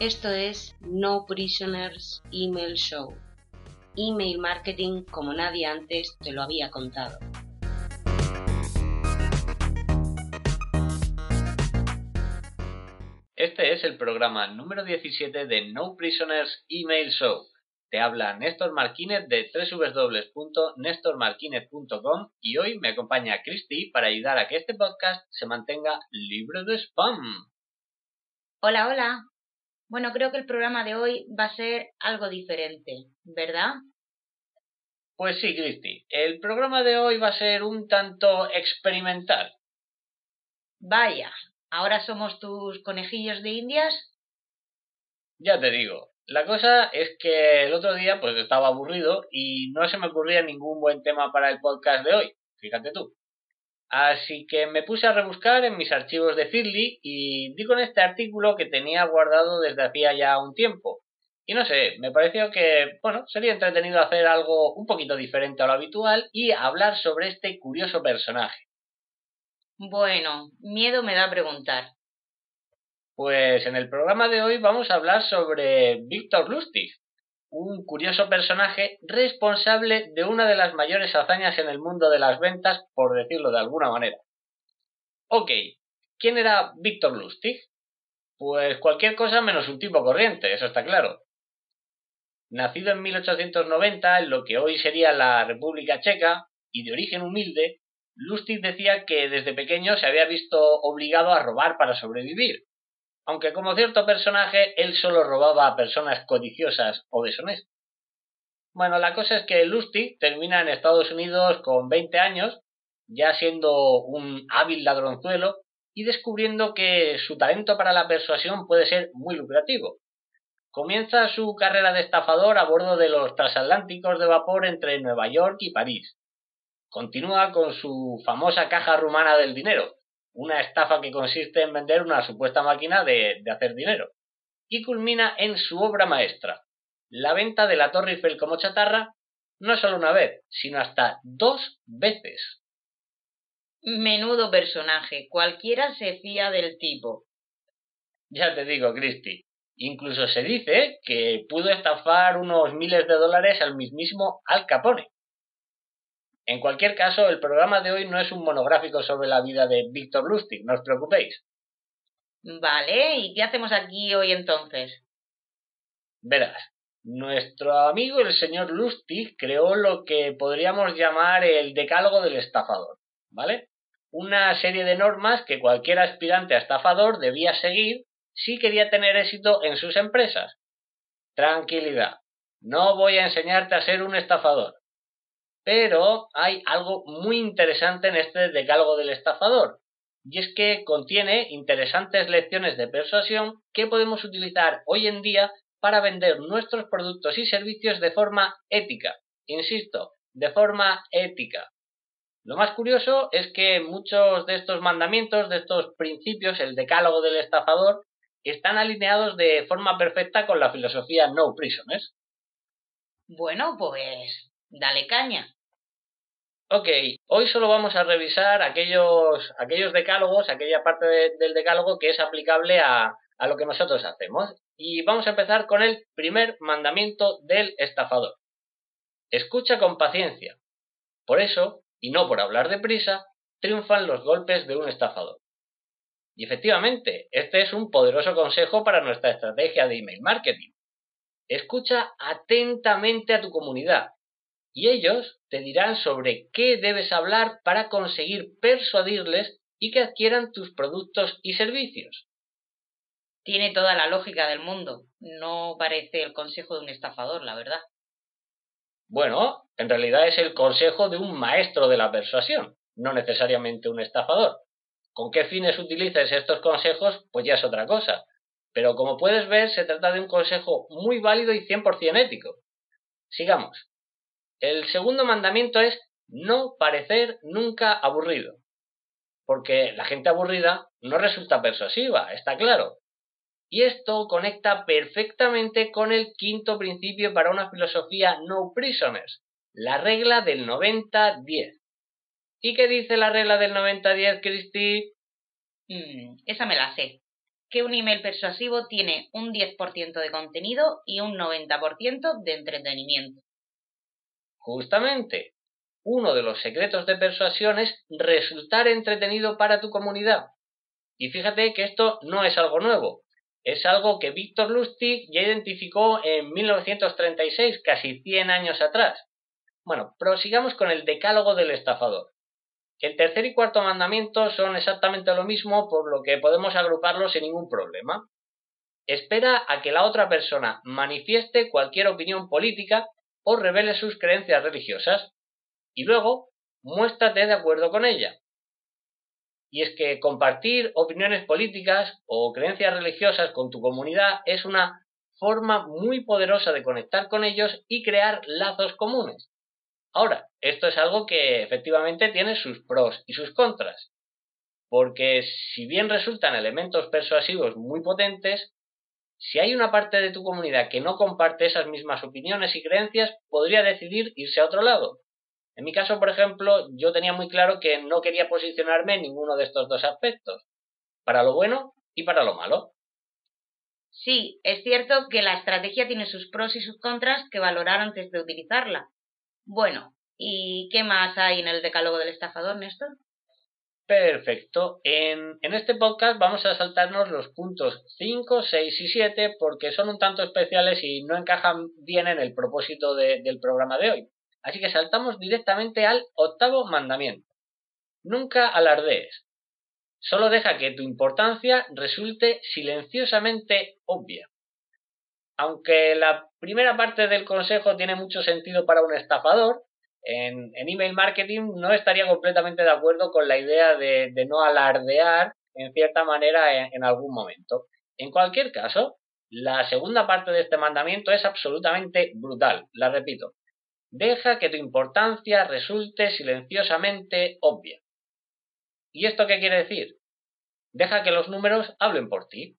Esto es No Prisoners Email Show. Email marketing como nadie antes te lo había contado. Este es el programa número 17 de No Prisoners Email Show. Te habla Néstor Marquínez de www.nestormarquinez.com y hoy me acompaña Christy para ayudar a que este podcast se mantenga libre de spam. Hola, hola. Bueno, creo que el programa de hoy va a ser algo diferente, ¿verdad? Pues sí, Cristi. El programa de hoy va a ser un tanto experimental. Vaya, ¿ahora somos tus conejillos de indias? Ya te digo. La cosa es que el otro día pues estaba aburrido y no se me ocurría ningún buen tema para el podcast de hoy. Fíjate tú. Así que me puse a rebuscar en mis archivos de Feedly y di con este artículo que tenía guardado desde hacía ya un tiempo. Y no sé, me pareció que, bueno, sería entretenido hacer algo un poquito diferente a lo habitual y hablar sobre este curioso personaje. Bueno, miedo me da preguntar. Pues en el programa de hoy vamos a hablar sobre Víctor Lustig, un curioso personaje responsable de una de las mayores hazañas en el mundo de las ventas, por decirlo de alguna manera. Ok, ¿quién era Víctor Lustig? Pues cualquier cosa menos un tipo corriente, eso está claro. Nacido en 1890 en lo que hoy sería la República Checa y de origen humilde, Lustig decía que desde pequeño se había visto obligado a robar para sobrevivir, aunque como cierto personaje él solo robaba a personas codiciosas o deshonestas. Bueno, la cosa es que Lustig termina en Estados Unidos con 20 años, ya siendo un hábil ladronzuelo y descubriendo que su talento para la persuasión puede ser muy lucrativo. Comienza su carrera de estafador a bordo de los transatlánticos de vapor entre Nueva York y París. Continúa con su famosa caja rumana del dinero, una estafa que consiste en vender una supuesta máquina de, hacer dinero. Y culmina en su obra maestra, la venta de la Torre Eiffel como chatarra, no solo una vez, sino hasta dos veces. Menudo personaje, cualquiera se fía del tipo. Ya te digo, Christy. Incluso se dice que pudo estafar unos miles de dólares al mismísimo Al Capone. En cualquier caso, el programa de hoy no es un monográfico sobre la vida de Víctor Lustig, no os preocupéis. Vale, ¿y qué hacemos aquí hoy entonces? Verás, nuestro amigo el señor Lustig creó lo que podríamos llamar el decálogo del estafador, ¿vale? Una serie de normas que cualquier aspirante a estafador debía seguir si quería tener éxito en sus empresas. Tranquilidad, no voy a enseñarte a ser un estafador. Pero hay algo muy interesante en este decálogo del estafador, y es que contiene interesantes lecciones de persuasión que podemos utilizar hoy en día para vender nuestros productos y servicios de forma ética. Insisto, de forma ética. Lo más curioso es que muchos de estos mandamientos, de estos principios, el decálogo del estafador, están alineados de forma perfecta con la filosofía no prisoners. Bueno, pues dale caña. Ok, hoy solo vamos a revisar aquellos, aquellos decálogos, aquella parte del decálogo que es aplicable a, a lo que nosotros hacemos. Y vamos a empezar con el primer mandamiento del estafador. Escucha con paciencia. Por eso, y no por hablar deprisa, triunfan los golpes de un estafador. Y efectivamente, este es un poderoso consejo para nuestra estrategia de email marketing. Escucha atentamente a tu comunidad, y ellos te dirán sobre qué debes hablar para conseguir persuadirles y que adquieran tus productos y servicios. Tiene toda la lógica del mundo. No parece el consejo de un estafador, la verdad. Bueno, en realidad es el consejo de un maestro de la persuasión, no necesariamente un estafador. ¿Con qué fines utilices estos consejos? Pues ya es otra cosa. Pero como puedes ver, se trata de un consejo muy válido y 100% ético. Sigamos. El segundo mandamiento es no parecer nunca aburrido. Porque la gente aburrida no resulta persuasiva, está claro. Y esto conecta perfectamente con el quinto principio para una filosofía no prisoners, la regla del 90-10. ¿Y qué dice la regla del 90-10, Cristi? Mm, esa me la sé. que un email persuasivo tiene un 10% de contenido y un 90% de entretenimiento. Justamente, uno de los secretos de persuasión es resultar entretenido para tu comunidad. Y fíjate que esto no es algo nuevo, es algo que Víctor Lustig ya identificó en 1936, casi 100 años atrás. Bueno, prosigamos con el decálogo del estafador. El tercer y cuarto mandamiento son exactamente lo mismo, por lo que podemos agruparlos sin ningún problema. Espera a que la otra persona manifieste cualquier opinión política o revele sus creencias religiosas, y luego muéstrate de acuerdo con ella. Y es que compartir opiniones políticas o creencias religiosas con tu comunidad es una forma muy poderosa de conectar con ellos y crear lazos comunes. Ahora, esto es algo que efectivamente tiene sus pros y sus contras, porque si bien resultan elementos persuasivos muy potentes, si hay una parte de tu comunidad que no comparte esas mismas opiniones y creencias, podría decidir irse a otro lado. En mi caso, por ejemplo, yo tenía muy claro que no quería posicionarme en ninguno de estos dos aspectos, para lo bueno y para lo malo. Sí, es cierto que la estrategia tiene sus pros y sus contras que valorar antes de utilizarla. Bueno, ¿y qué más hay en el decálogo del estafador, Néstor? Perfecto. En, este podcast vamos a saltarnos los puntos 5, 6 y 7 porque son un tanto especiales y no encajan bien en el propósito del programa de hoy. Así que saltamos directamente al octavo mandamiento. Nunca alardees. Solo deja que tu importancia resulte silenciosamente obvia. Aunque la primera parte del consejo tiene mucho sentido para un estafador, en, email marketing no estaría completamente de acuerdo con la idea de, no alardear en cierta manera en, algún momento. En cualquier caso, la segunda parte de este mandamiento es absolutamente brutal. La repito. Deja que tu importancia resulte silenciosamente obvia. ¿Y esto qué quiere decir? Deja que los números hablen por ti.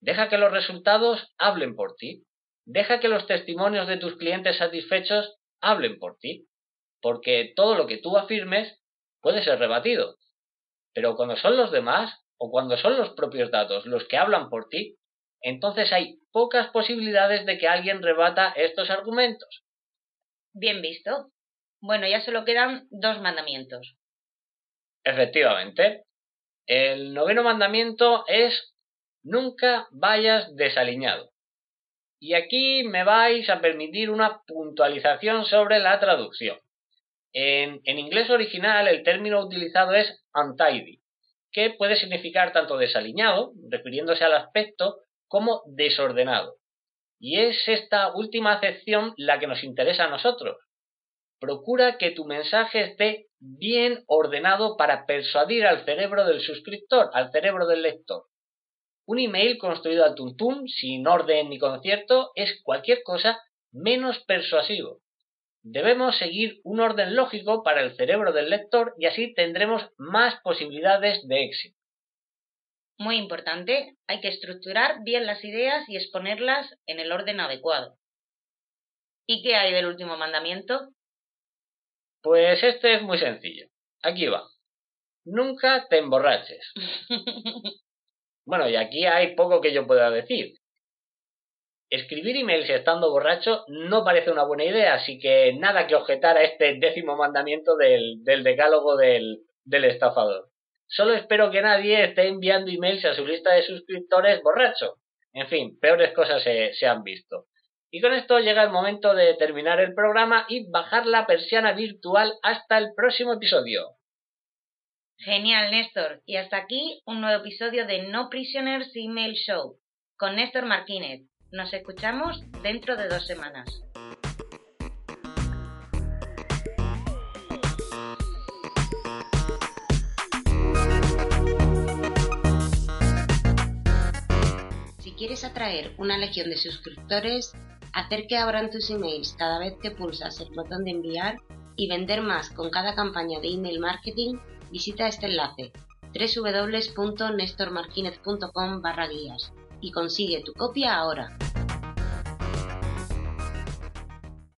Deja que los resultados hablen por ti. Deja que los testimonios de tus clientes satisfechos hablen por ti. Porque todo lo que tú afirmes puede ser rebatido. Pero cuando son los demás o cuando son los propios datos los que hablan por ti, entonces hay pocas posibilidades de que alguien rebata estos argumentos. Bien visto. Bueno, ya solo quedan dos mandamientos. Efectivamente. El noveno mandamiento es Nunca vayas desaliñado. Y aquí me vais a permitir una puntualización sobre la traducción. En, inglés original el término utilizado es untidy, que puede significar tanto desaliñado, refiriéndose al aspecto, como desordenado. Y es esta última acepción la que nos interesa a nosotros. Procura que tu mensaje esté bien ordenado para persuadir al cerebro del suscriptor, al cerebro del lector. Un email construido al tuntún, sin orden ni concierto, es cualquier cosa menos persuasivo. Debemos seguir un orden lógico para el cerebro del lector y así tendremos más posibilidades de éxito. Muy importante, hay que estructurar bien las ideas y exponerlas en el orden adecuado. ¿Y qué hay del último mandamiento? Pues este es muy sencillo. Aquí va. Nunca te emborraches. Bueno, y aquí hay poco que yo pueda decir. Escribir emails estando borracho no parece una buena idea, así que nada que objetar a este décimo mandamiento del, decálogo del, estafador. Solo espero que nadie esté enviando emails a su lista de suscriptores borracho. En fin, peores cosas se, se han visto. Y con esto llega el momento de terminar el programa y bajar la persiana virtual hasta el próximo episodio. Genial, Néstor. Y hasta aquí un nuevo episodio de No Prisoners Email Show con Néstor Martínez. Nos escuchamos dentro de dos semanas. Si quieres atraer una legión de suscriptores, hacer que abran tus emails cada vez que pulsas el botón de enviar y vender más con cada campaña de email marketing, visita este enlace www.nestormarquinez.com barra guías y consigue tu copia ahora.